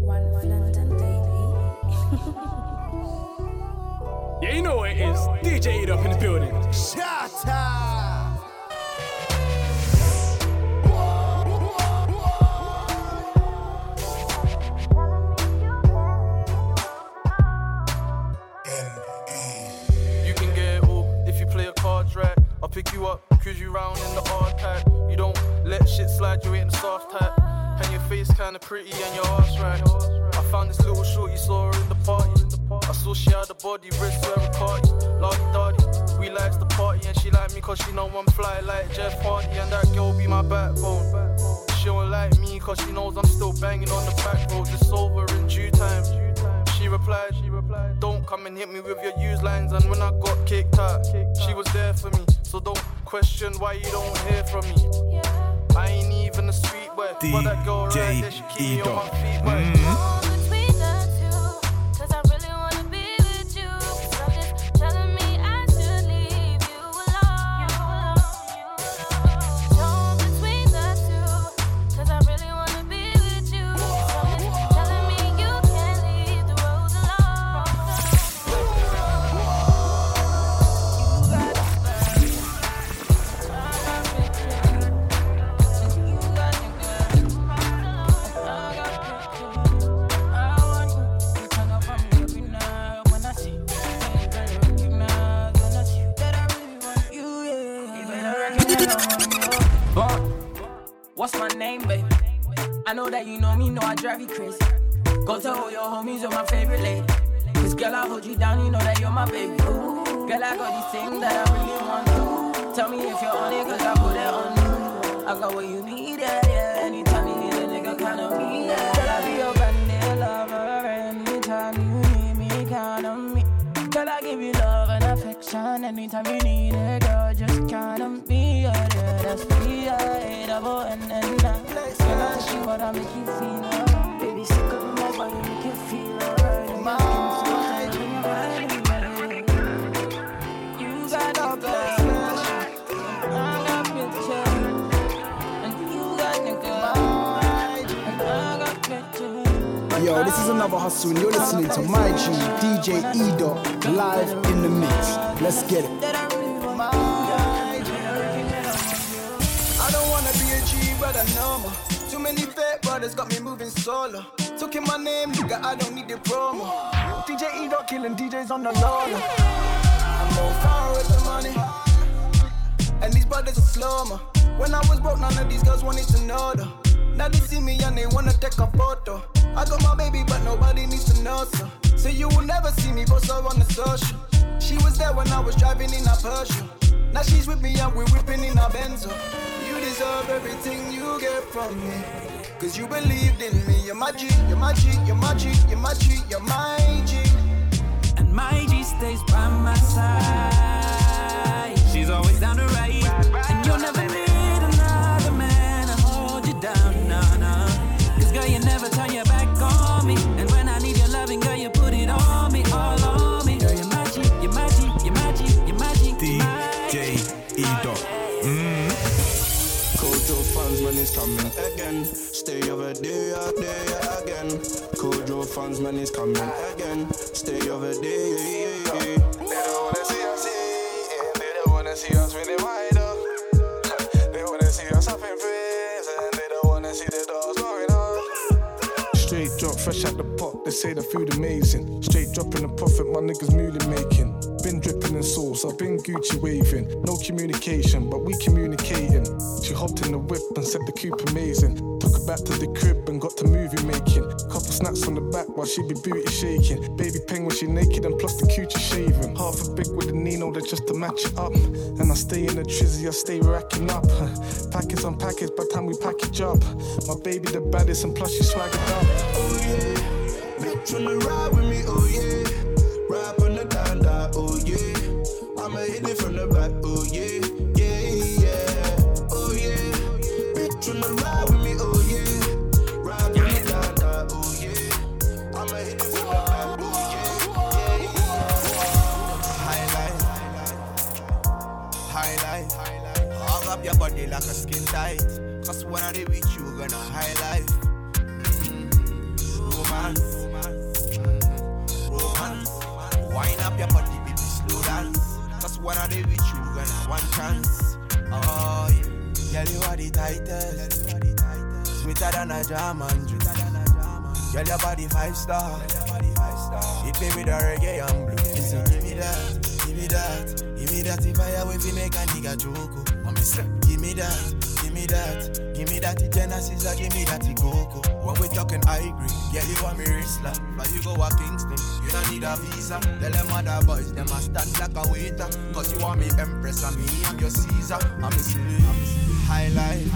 One London baby. Yeah, you know what it is. DJ Eat Up in the building. You can get all if you play a cards right. I'll pick you up, cruise you round in the hard type. You don't let shit slide, you ain't the soft type. And your face kinda pretty and your ass right. I found this little shorty, saw her in the party. I saw she had a body, wrist wearing cardi. Lardy dardy, we likes the party and she like me cause she know I'm fly like Jeff Hardy. And that girl be my backbone. She don't like me cause she knows I'm still banging on the back roads. It's over in due time. She replied, she replied, Don't come and hit me with your used lines. And when I got kicked out, she was there for me. So don't question why you don't hear from me. I ain't even a sweet boy, Tell me if you're on it, cause I put it on you. I got what you need, yeah. Anytime you need a nigga, count on me, yeah. Girl, I be your bandit lover. Anytime you need me, count on me. Girl, I give you love and affection. Anytime you need it, girl, just count on me, yeah. That's me, yeah, double this is another hustle, and you're listening to my G, DJ E Dot, live in the mix. Let's get it. I don't wanna be a G, brother, no more. Too many fake brothers got me moving solo. Took in my name, nigga, I don't need the promo. DJ E dot killing DJs on the low. I'm more far with the money. And these brothers are slow. When I was broke, none of these girls wanted to know though. Now they see me and they wanna take a photo. I got my baby, but nobody needs to know so. So you will never see me post her on the social. She was there when I was driving in a Porsche. Now she's with me and we're whipping in a Benzo. You deserve everything you get from me. Cause you believed in me. You're my G, you're my G, you're my G, you're my G, you're my G. And my G stays by my side. She's always down to right. And you'll never over there, yeah, there yeah, again. Kojo Funds man is coming again. Stay over there, yeah, yeah, yeah. They don't wanna see us, yeah. They don't wanna see us really wide up. They wanna see us up in prison. They don't wanna see the doors going up. Straight drop, fresh out the pot. They say the food amazing. Straight dropping the profit, my niggas mooly making. In sauce, I've been Gucci waving. No communication, but we communicating. She hopped in the whip and said the coupe amazing. Took her back to the crib and got to movie making. Couple snaps on the back while she be booty shaking. Baby peng when she naked and plus the coochie shaving. Half a big with a Nino that just to match it up. And I stay in the trizzy, I stay racking up. Package on package by time we package up. My baby the baddest and plus she swaggered up. Oh yeah, bitch wanna ride with me, oh yeah. Boys, them a stand like a waiter, cause you want me empress and me I'm your Caesar. I'm slave, highlight,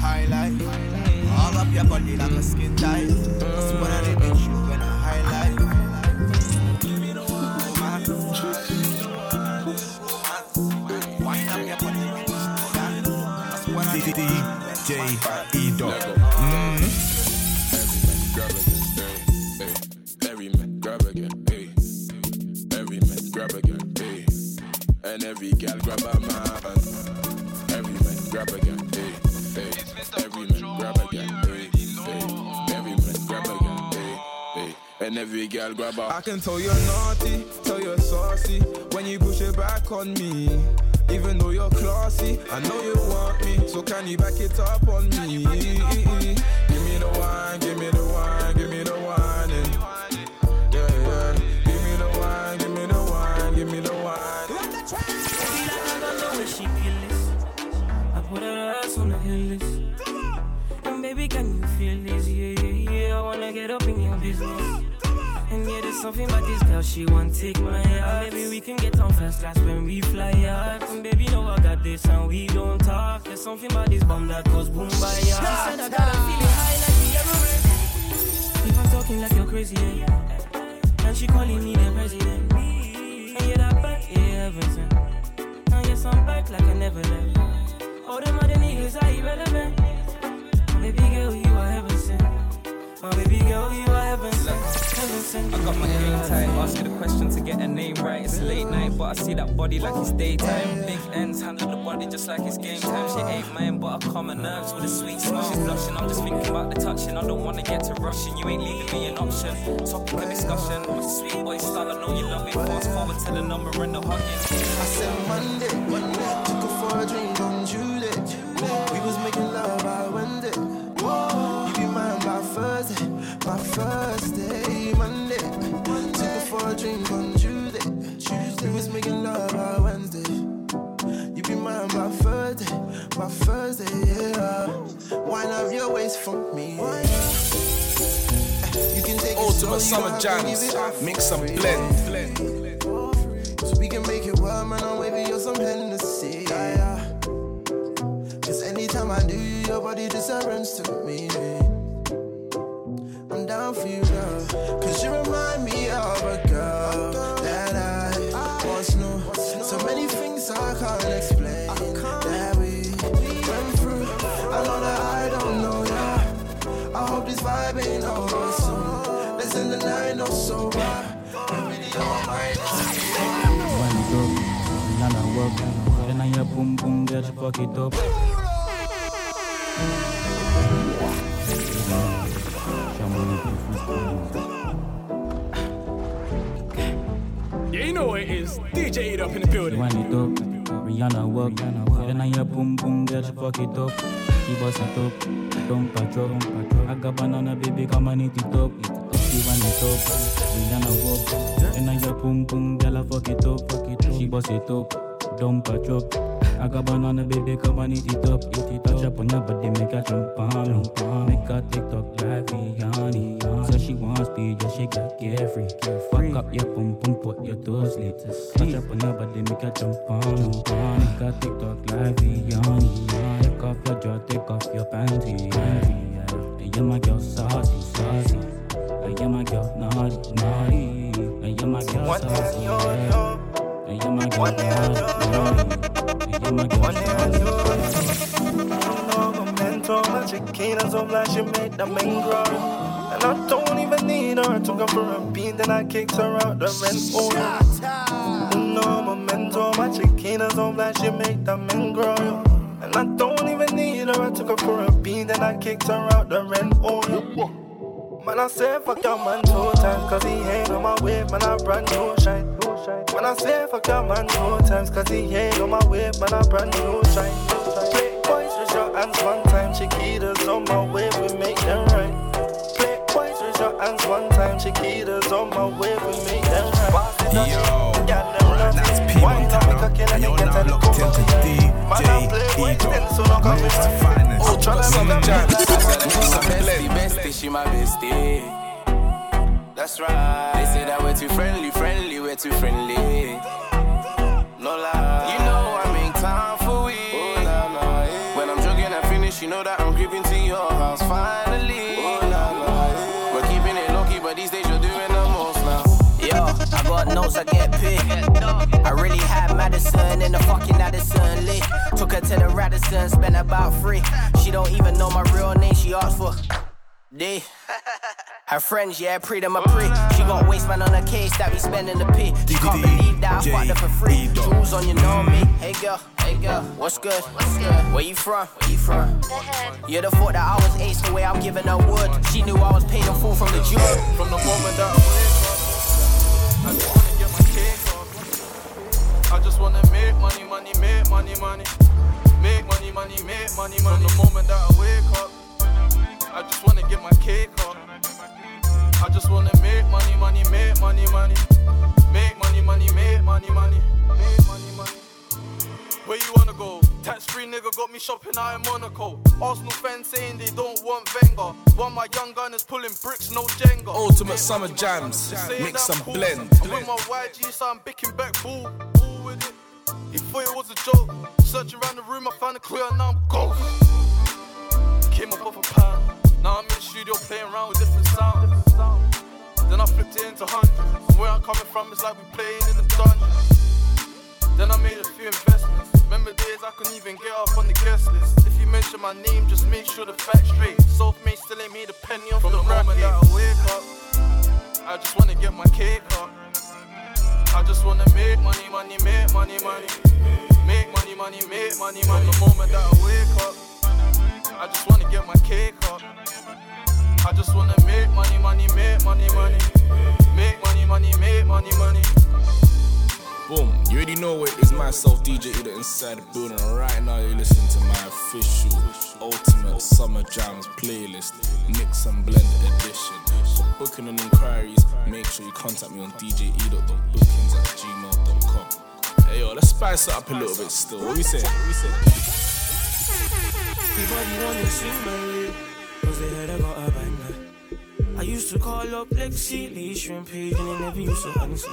highlight. All up your body like a skin tight. One of the bitch you when I highlight. Wind up when you And every gal grab a man. Every man grab again, hey. hey. Every man grab again, hey. hey. Every man grab again, hey. hey. And every gal grab a I can tell you're naughty, tell you're saucy when you push it back on me. Even though you're classy, I know you want me, so can you back it up on me? Give me the wine, give me the crazy, yeah. And she calling me the president. And yeah, that back, yeah, everything. And yes, I'm back like I never left. All them other niggas are irrelevant. Baby girl, you are sent. My oh, baby girl, you I got my game tight, ask you the question to get a name right. It's late night, but I see that body like it's daytime. Big ends, handle the body just like it's game time. She ain't mine, but I calm her nerves with a sweet smile. She's blushing, I'm just thinking about the touching. I don't wanna get to rushing, you ain't leaving me an option. Topic of discussion, sweet boy style, I know you love it. Fast forward to the number and the hugging. I said Monday, took her for a drink by Thursday, yeah. Wind up your waist for me. You can take Ultimate summer you don't have to give jams. Mix some free. blend. So we can make it work, man. I'm waving you some Hennessy. Yeah, yeah. Cause anytime I do you, your body just to me. I'm down for you, girl. Cause you remind me of a girl that I once knew. So many things I can't explain i that we. I know that I don't know ya. I hope this vibe ain't over soon. Let's end the night oh, not sober. I really don't mind. Wind it work. Then I hear boom boom, girl, she fuck it up. Yeah, you know what it is. DJ it up in the building. Wind it up, Rihanna work. Then I hear boom boom, girl, she fuck it up. She bust it up, don't up. I got banana, baby, come and eat it up. She wind it up, Rihanna work. Then I hear boom boom, girl, I fuck it up. She bust it up, don't up. I got banana, baby, come and eat it up. Eat it touch up on your body, make her jump on, jump on. Make her TikTok like Rihanna. So she wants speed, yeah, she got carefree. Fuck up your pum pum, put your toes slit. Touch up on your body, make her jump on, jump on. Make her TikTok like Rihanna. Take off your jaw, take off your panties. Yeah, you're my girl, saucy, saucy. I am my girl, naughty, naughty. I am my girl, saucy, yeah. My girl, naughty, naughty. I my magic cadence of she made the main grow. And I don't even need her. Took her for a beat, then I kicked her out the rent. Oh, no, memento, magic cadence of life, she made the main grow. And I don't even need her. I took her for a beat, then I kicked her out the rent. Oh, Man, I said fuck your man two times Cause he ain't on my way, man, I brand new shine When I say fuck your man two times, cause he ain't on my way, man, I brand new shine. Play boys, with your hands one time, Chiquitas on my way, we make them right. Play boys, with your hands one time, Chiquitas on my way, we make them right. Yo, right now P Montana, and you're now locked into DJ Edo, Mr. Finest, Ultimate Summer Jam, Mix and blend. Bestie, she my bestie. That's right. They say that we're too friendly, friendly, we're too friendly. No lie. You know I make time for we. Oh, nah, nah, yeah. When I'm jogging and finish, you know that I'm creeping to your house finally. Oh, nah, nah, yeah. We're keeping it low key, but these days you're doing the most now. Yo, I got notes, I get paid. I really had Madison in the fucking Addison lit. Took her to the Radisson, spent about three. She don't even know my real name, she asked for D. Her friends, yeah, pre them a pre. She got waistband on her case that we spending the P. She can't believe that I fucked her for free. Jewels on, you know me. Hey girl, hey girl, what's good? What's good? Where you from? Where you from? You'd have thought that I was ace the way I'm giving her wood. She knew I was paid in full from the jewel. From the moment that I wake up, I just wanna get my cake up. I just wanna make money, money, make money, money. Make money, money, make money, money. From the moment that I wake up, I just wanna get my cake up. I just wanna make money, money, make money, money. Make money, money, make money, money. Make money, money. Where you wanna go? Tax free nigga got me shopping out in Monaco. Arsenal fans saying they don't want Wenger. While my young gunners pulling bricks, no Jenga. Ultimate Summer Jams, mix and cool. blend. I'm with my YG, so I'm bicking back bull. Bull with it. He thought it was a joke. Searching around the room, I found a clear, now I'm ghost. Came up off a pound. Now I'm in the studio playing around with different sounds. Then I flipped it into hundreds. From where I'm coming from, it's like we playing in the dungeon. Then I made a few investments. Remember days I couldn't even get off on the guest list. If you mention my name, just make sure the facts straight. Self-made still ain't made a penny off From the the moment moment that I wake up. I just wanna get my cake up. I just wanna make money, money, make money, money. Make money, money, make money, money. From the moment that I wake up, I just wanna get my cake up. I just wanna make money, money, make money, money. Make money, money, make money, money. Boom, you already know it is myself, DJ Ida, inside the building. And right now, you're listening to my official Ultimate Summer Jams playlist, Mix and Blend Edition. For booking and inquiries, make sure you contact me on dje.bookings at gmail.com. Hey yo, let's spice it up a little bit still. What we saying? What we saying? Everybody wanna swing my way, cause they heard I got a banger. I used to call up Lexi, Lee, Shrimp Page, and they never used to answer.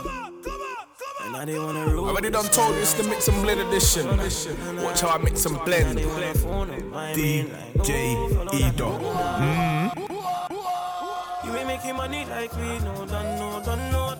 And now they wanna roll. I already done told you it's the Mix and Blend Edition. Watch how I mix and blend. DJ Edo. Mm. You ain't making money like me, no, done, no, done, no, done, no,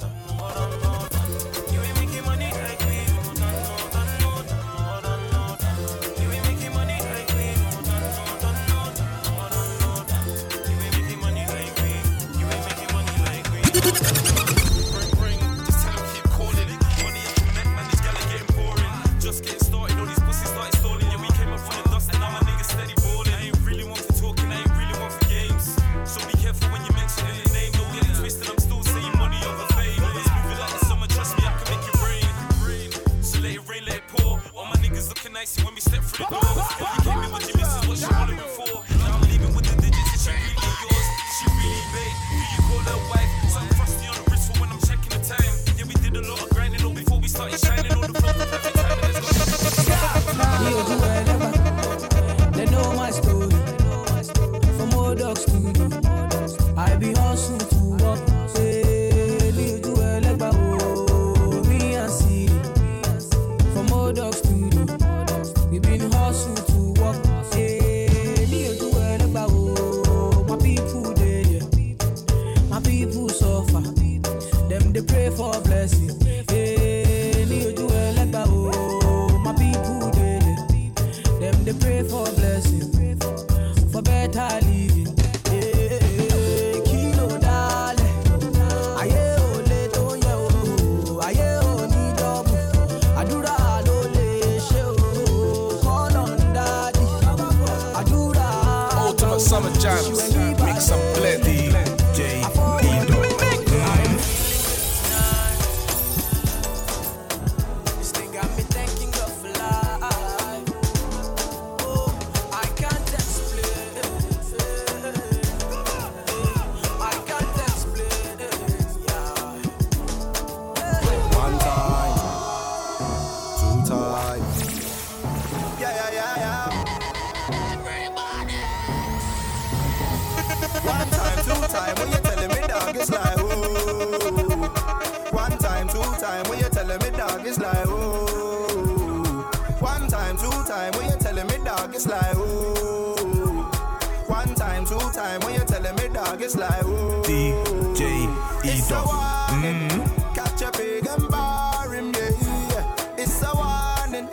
Warning. Catch a pig and bar him, yeah. It's a warning.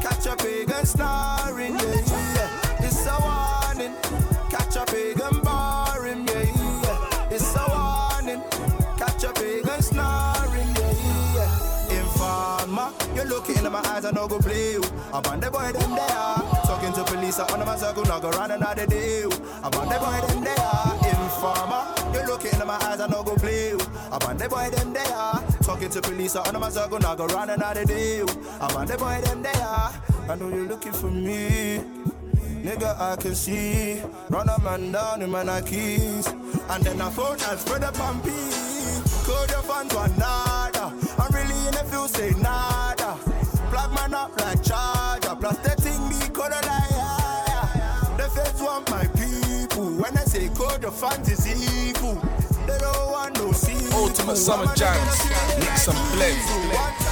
Catch a pig and snoring, yeah, yeah. It's a warning. Catch a pig and bar him, yeah. It's a warning. Catch a pig and snoring, yeah, yeah. Informer, you look into my eyes, I no go play you. I'm on the boy them there. Talking to police, I on my circle, now go round another day. I'm on the boy them there. Informer, you look into my eyes, I no go the boy them there. Talking to police, on my circle, now go round another day. I'm on the boy them there. I know you're looking for me. Nigga, I can see. Run a man down in my keys. And then I phone and spread up on P. Kojo Funds one nada. I'm really in the field, say nada. Plug man up like charger. Plus the thing me could like yeah. The feds want my people. When I say Kojo Funds is evil. See. Ultimate summer jams, mix and blend.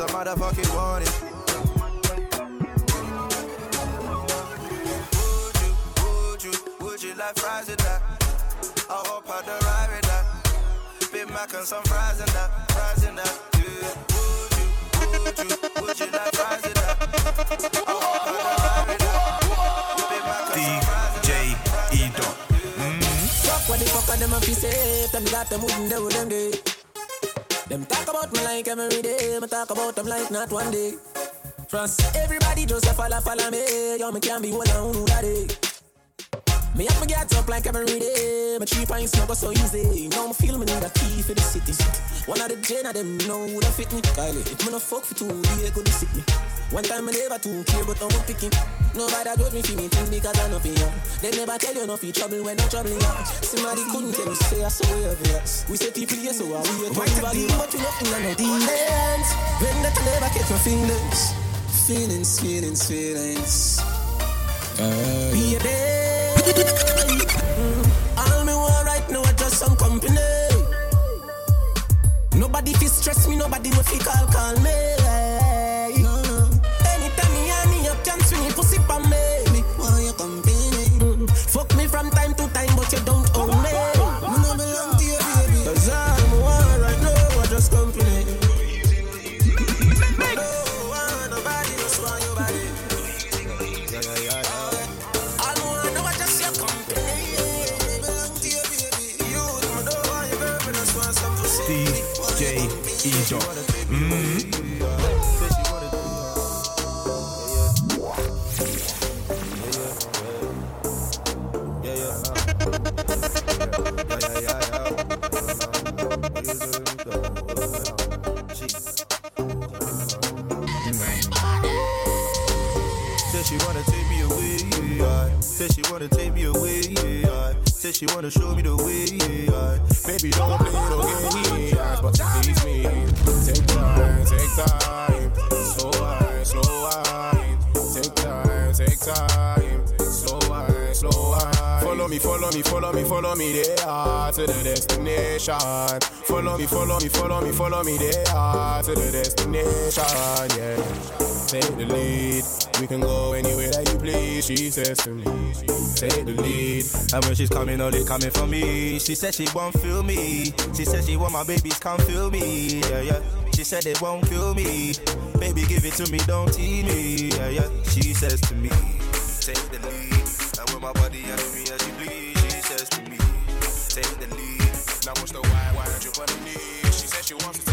A motherfucking warning. Would you, would you like fries with that? I hope I don't ride with that. Big Mac and some fries in that, fries in that. Would you, would you, would you like fries with that? I hope I don't ride with that. Big Mac and some fries in that. DJ. Fuck mm-hmm. what the fuck are them a say? Tell me that them wouldn't do them day. Them talk about me like every day, me talk about them like not one day. Trust everybody just a follow follow me, yo me can't be one on who that day. Me up me get up like every day, my three pints no go so easy. Now me feel me need a key for the city. One of the gen of them know who that fit me. Kylie, if me no fuck for two, they could sick me. One time me never too care, but I'm picking. Nobody told me me things because I nothing young. They never tell you nothing trouble when no trouble young. Somebody couldn't tell me say I saw you yes. We say people yes, so I we to to value, but you nothing on no demons. When that I never catch my feelings, feelings, feelings, feelings. Baby, mm, all me want right now is just some company. Nobody fi stress me, nobody no fi call call me. She wanna show me the way, yeah. Baby, don't play no games, but please me. Take time, take time. Slow wine, slow wine. Take time, take time. Slow wine, slow wine. Follow me, follow me, follow me, follow me there to the destination. Follow me, follow me, follow me, follow me there to the destination. Yeah. Take the lead. We can go anywhere She says to me, take the lead. And when she's coming, all it coming for me. She said she won't feel me. She said she want my babies, come feel me. Yeah, yeah. She said it won't kill me. Baby, give it to me, don't tease me. Yeah, yeah. She says to me, take the lead. And when my body and me as you bleed, she says to me, take the lead. Now what's the wine, wine drip on the knee. She said she wants to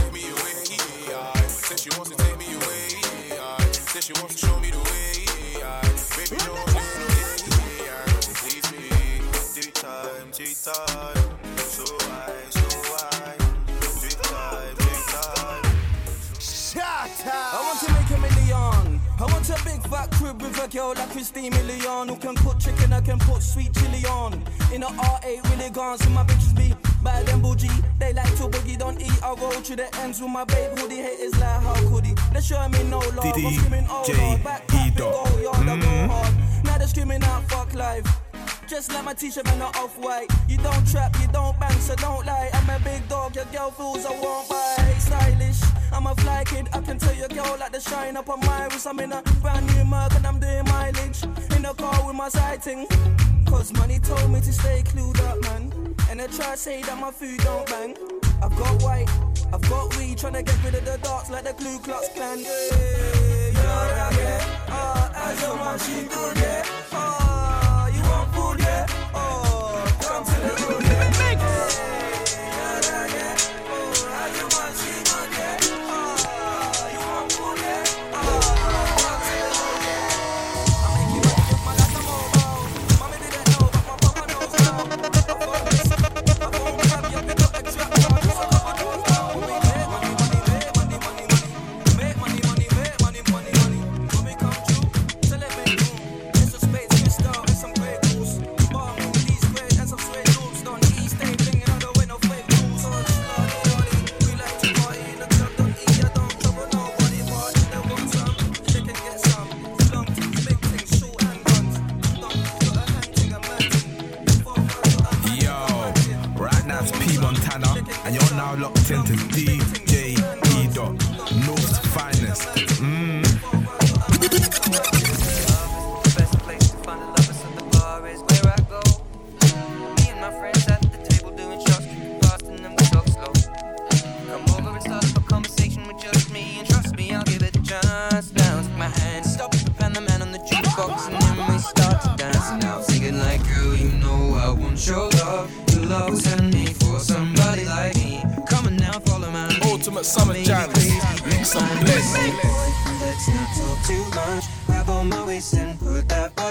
fat with a girl like Christine Million who can cook chicken, I can put sweet chili on. In a R8 really gone, so my bitches be bad and bougie. They like to boogie, don't eat. I roll to the ends with my babe hoodie. Haters like how could he? They show me no love. I'm screaming oh lord, back back, big old yard, I go hard. Now they're screaming out fuck life. Just like my t-shirt man are off white. You don't trap, you don't bang, so don't lie. I'm a big dog, your girl fools I won't buy. Your girl like the shine up on my wrist. I'm in a brand new mug and I'm doing mileage in the car with my sighting. Cause money told me to stay clued up, man. And they try to say that my food don't bang. I've got white, I've got weed, trying to get rid of the darks like the Ku Klux Klan. Yeah, yeah, yeah. Ah, as a man, she good, yeah. Ah,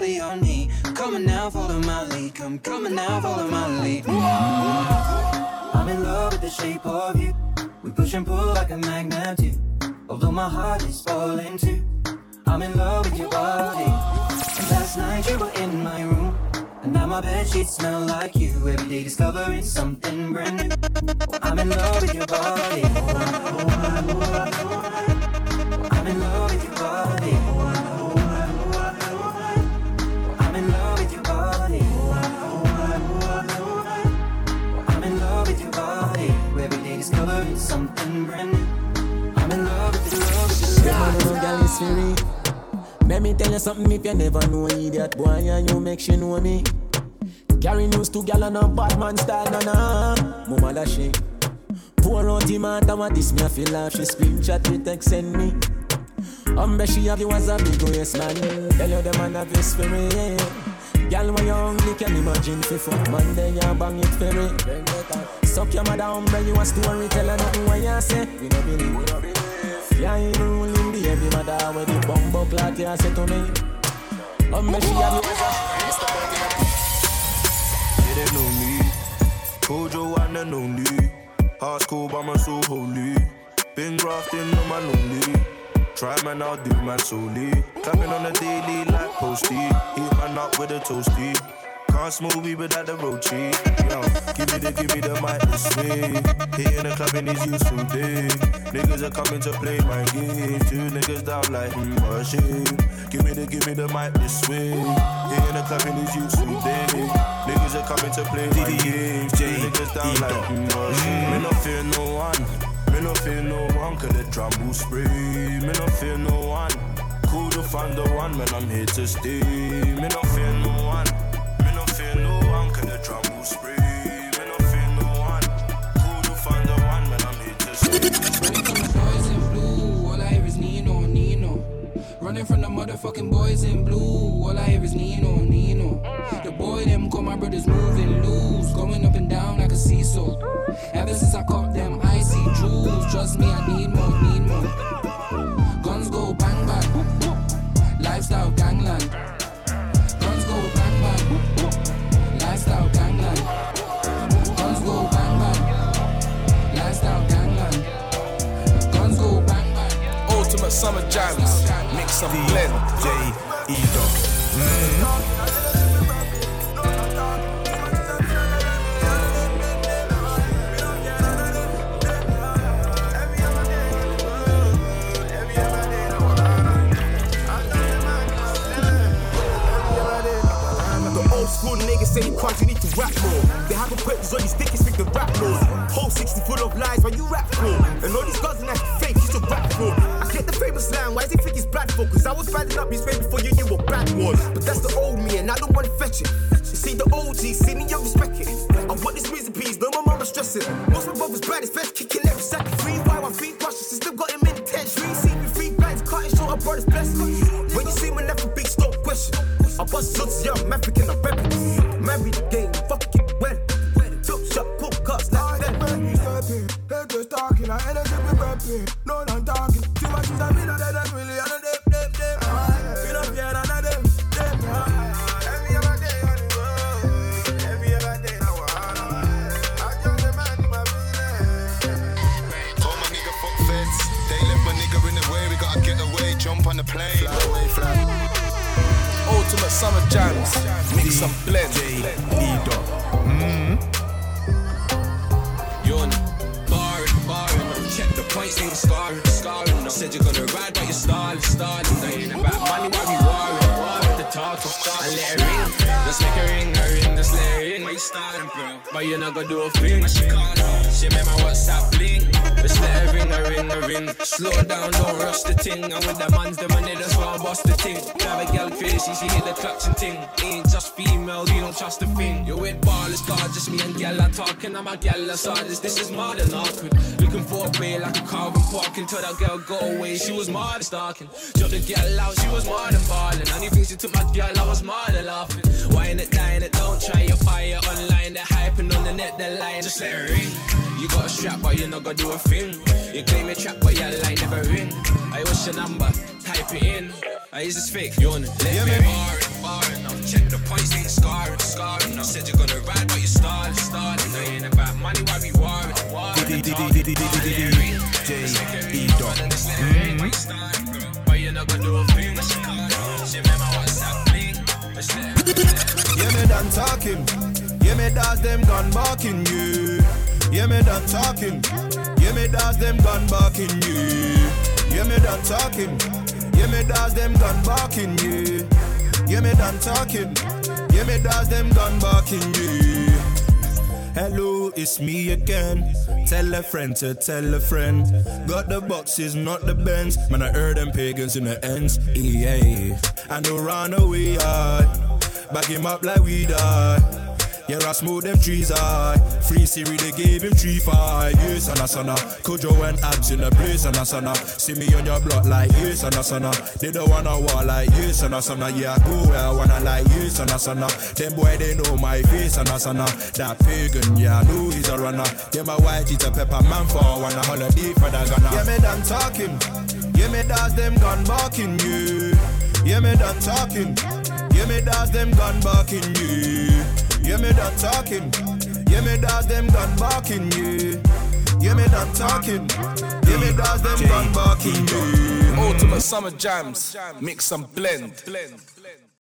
body on me. Come on now, follow my lead. Come on now, follow my lead. I'm in love with the shape of you. We push and pull like a magnet do. Although my heart is falling too. I'm in love with your body. And last night you were in my room. And now my bed sheets smell like you. Every day discovering something brand new. I'm in love with your body. I'm in love with your body. Something brand new. I'm in love with your love with your Them a no girl is. Let me tell you something if you never know idiot boy and you make she know me. Carry news to gal and a bad man style, na na. Mama da she. Pour out the matter what this me I feel like she screenshot me text send me. Um, bet she have you as a big waist man. Tell you them man have this for Girl, when you hungry, can imagine fi fuck man, then you bang it for me. Suck your mother, umbre, you a story, tell her nothing what you say. We no believe, you ruling baby mother, when the bumbo clock you say to me. Umbre, she have you They didn't know me. Kojo and only. Hard school, but my so holy. Been grafting on my lonely. Try man, I'll do man solely. Clapping on the daily like posty. Hit man up with a toasty. Can't smoke weed without the road cheap. Yo, give me the, give me the mic this way. Here in the club in this useful day. Niggas are coming to play my game. Two niggas down like, hmm, what. Give me the, give me the mic this way. Here in the club in this useful day. Niggas are coming to play my game. Two niggas down like, hmm, what. The spray. Me no fear no one. Cool to find the one, man, I'm here to stay. Me no fear no one. Me no fear no one, cause the will spray. Me no fear no one. Cool to find the one, man, I'm here to stay. Boys in blue, all I hear is Nino, Nino. Running from the motherfucking boys in blue, all I hear is Nino, Nino. The boy them call my brothers moving loose, going up and down like a seesaw. Ever since I caught them jewels. Trust me, I need more, need more. Guns go bang bang. Lifestyle gangland. Guns go bang bang. Lifestyle gangland. Guns go bang bang. Lifestyle gangland. Guns go bang bang. Ultimate summer jams. Mix and blend. J. school niggas say you need to rap more. They have a purpose on these stickers, speak the rap laws. Whole 60 full of lies, why you rap for? And all these guys and that fake, you should rap for. I get the famous line, why does he think he's bad for? Cause I was badding up his way before you knew what bad was. But that's the old me, and I don't wanna fetch it. You see the OG, see me, I respect Gonna do a thing. She she made my WhatsApp bling. Just let it ring, a ring, a ring. Slow down, don't rush the ting. And with the man's the money, that's why I bust the ting. Drive a gal crazy, she hit the clutch and ting. Ain't just females, you don't trust a thing. You're with ballers, God, just me and gal are talking. I'm a gal, artist. This is more than awkward. Looking for a way like a car and park until that girl go away. She was more than stalking. Dropped the girl out, she was more than balling. Only thing she took my girl, I was more than laughing. Wine it, dying it, don't try your fire online. They're hyping on the net, they're lying. Just let it ring. You got a strap, but you're not gonna do a thing. You claim your trap, but your line never ring. I wish your number? Type it in. I use this fake? You wanna let me barring, barring. Now check the points, ain't scarring, scarring. Now said you're gonna ride, but you're stalling, stalling. Now ain't about money, why we warring, warring. J E dot. Mm. But you're not gonna do a thing. She can't. She made my WhatsApp bling. Just let it Yeah, me done talking. Yeah, me does them gun barking you. Yeah, me done talking. Yeah, me does them gun barking you. Yeah, me done talking. Yeah, me does them gun barking you. Yeah, me done talking. Yeah, me does them gun barking you. Hello, it's me again. Tell a friend to tell a friend. Got the boxes, not the bends. Man, I heard them pagans in the ends. Yeah, I know run away, I back him up like we die. Yeah, I smooth them trees, I free Siri, they gave him three five. Yes, and a sana. Kojo and abs in the place, and a sana. See me on your block like yes, and a sana. They don't wanna war like yes, and sana. Yeah, I go where I wanna like yes, and a sana. Them boy, they know my face, and a sana. That pagan, yeah, I know he's a runner. Yeah, my white eat a pepper man for one a holiday for the gunner. Yeah, me done talking. Yeah, me does them gun barking you. Yeah, me done talking. Yeah, me does them gun barking you. Yeah, me done talking. Yeah, me does them gun barking you. Yeah, me done talking. Yeah, me does them gun barking you. Ultimate summer jams. Mix and blend.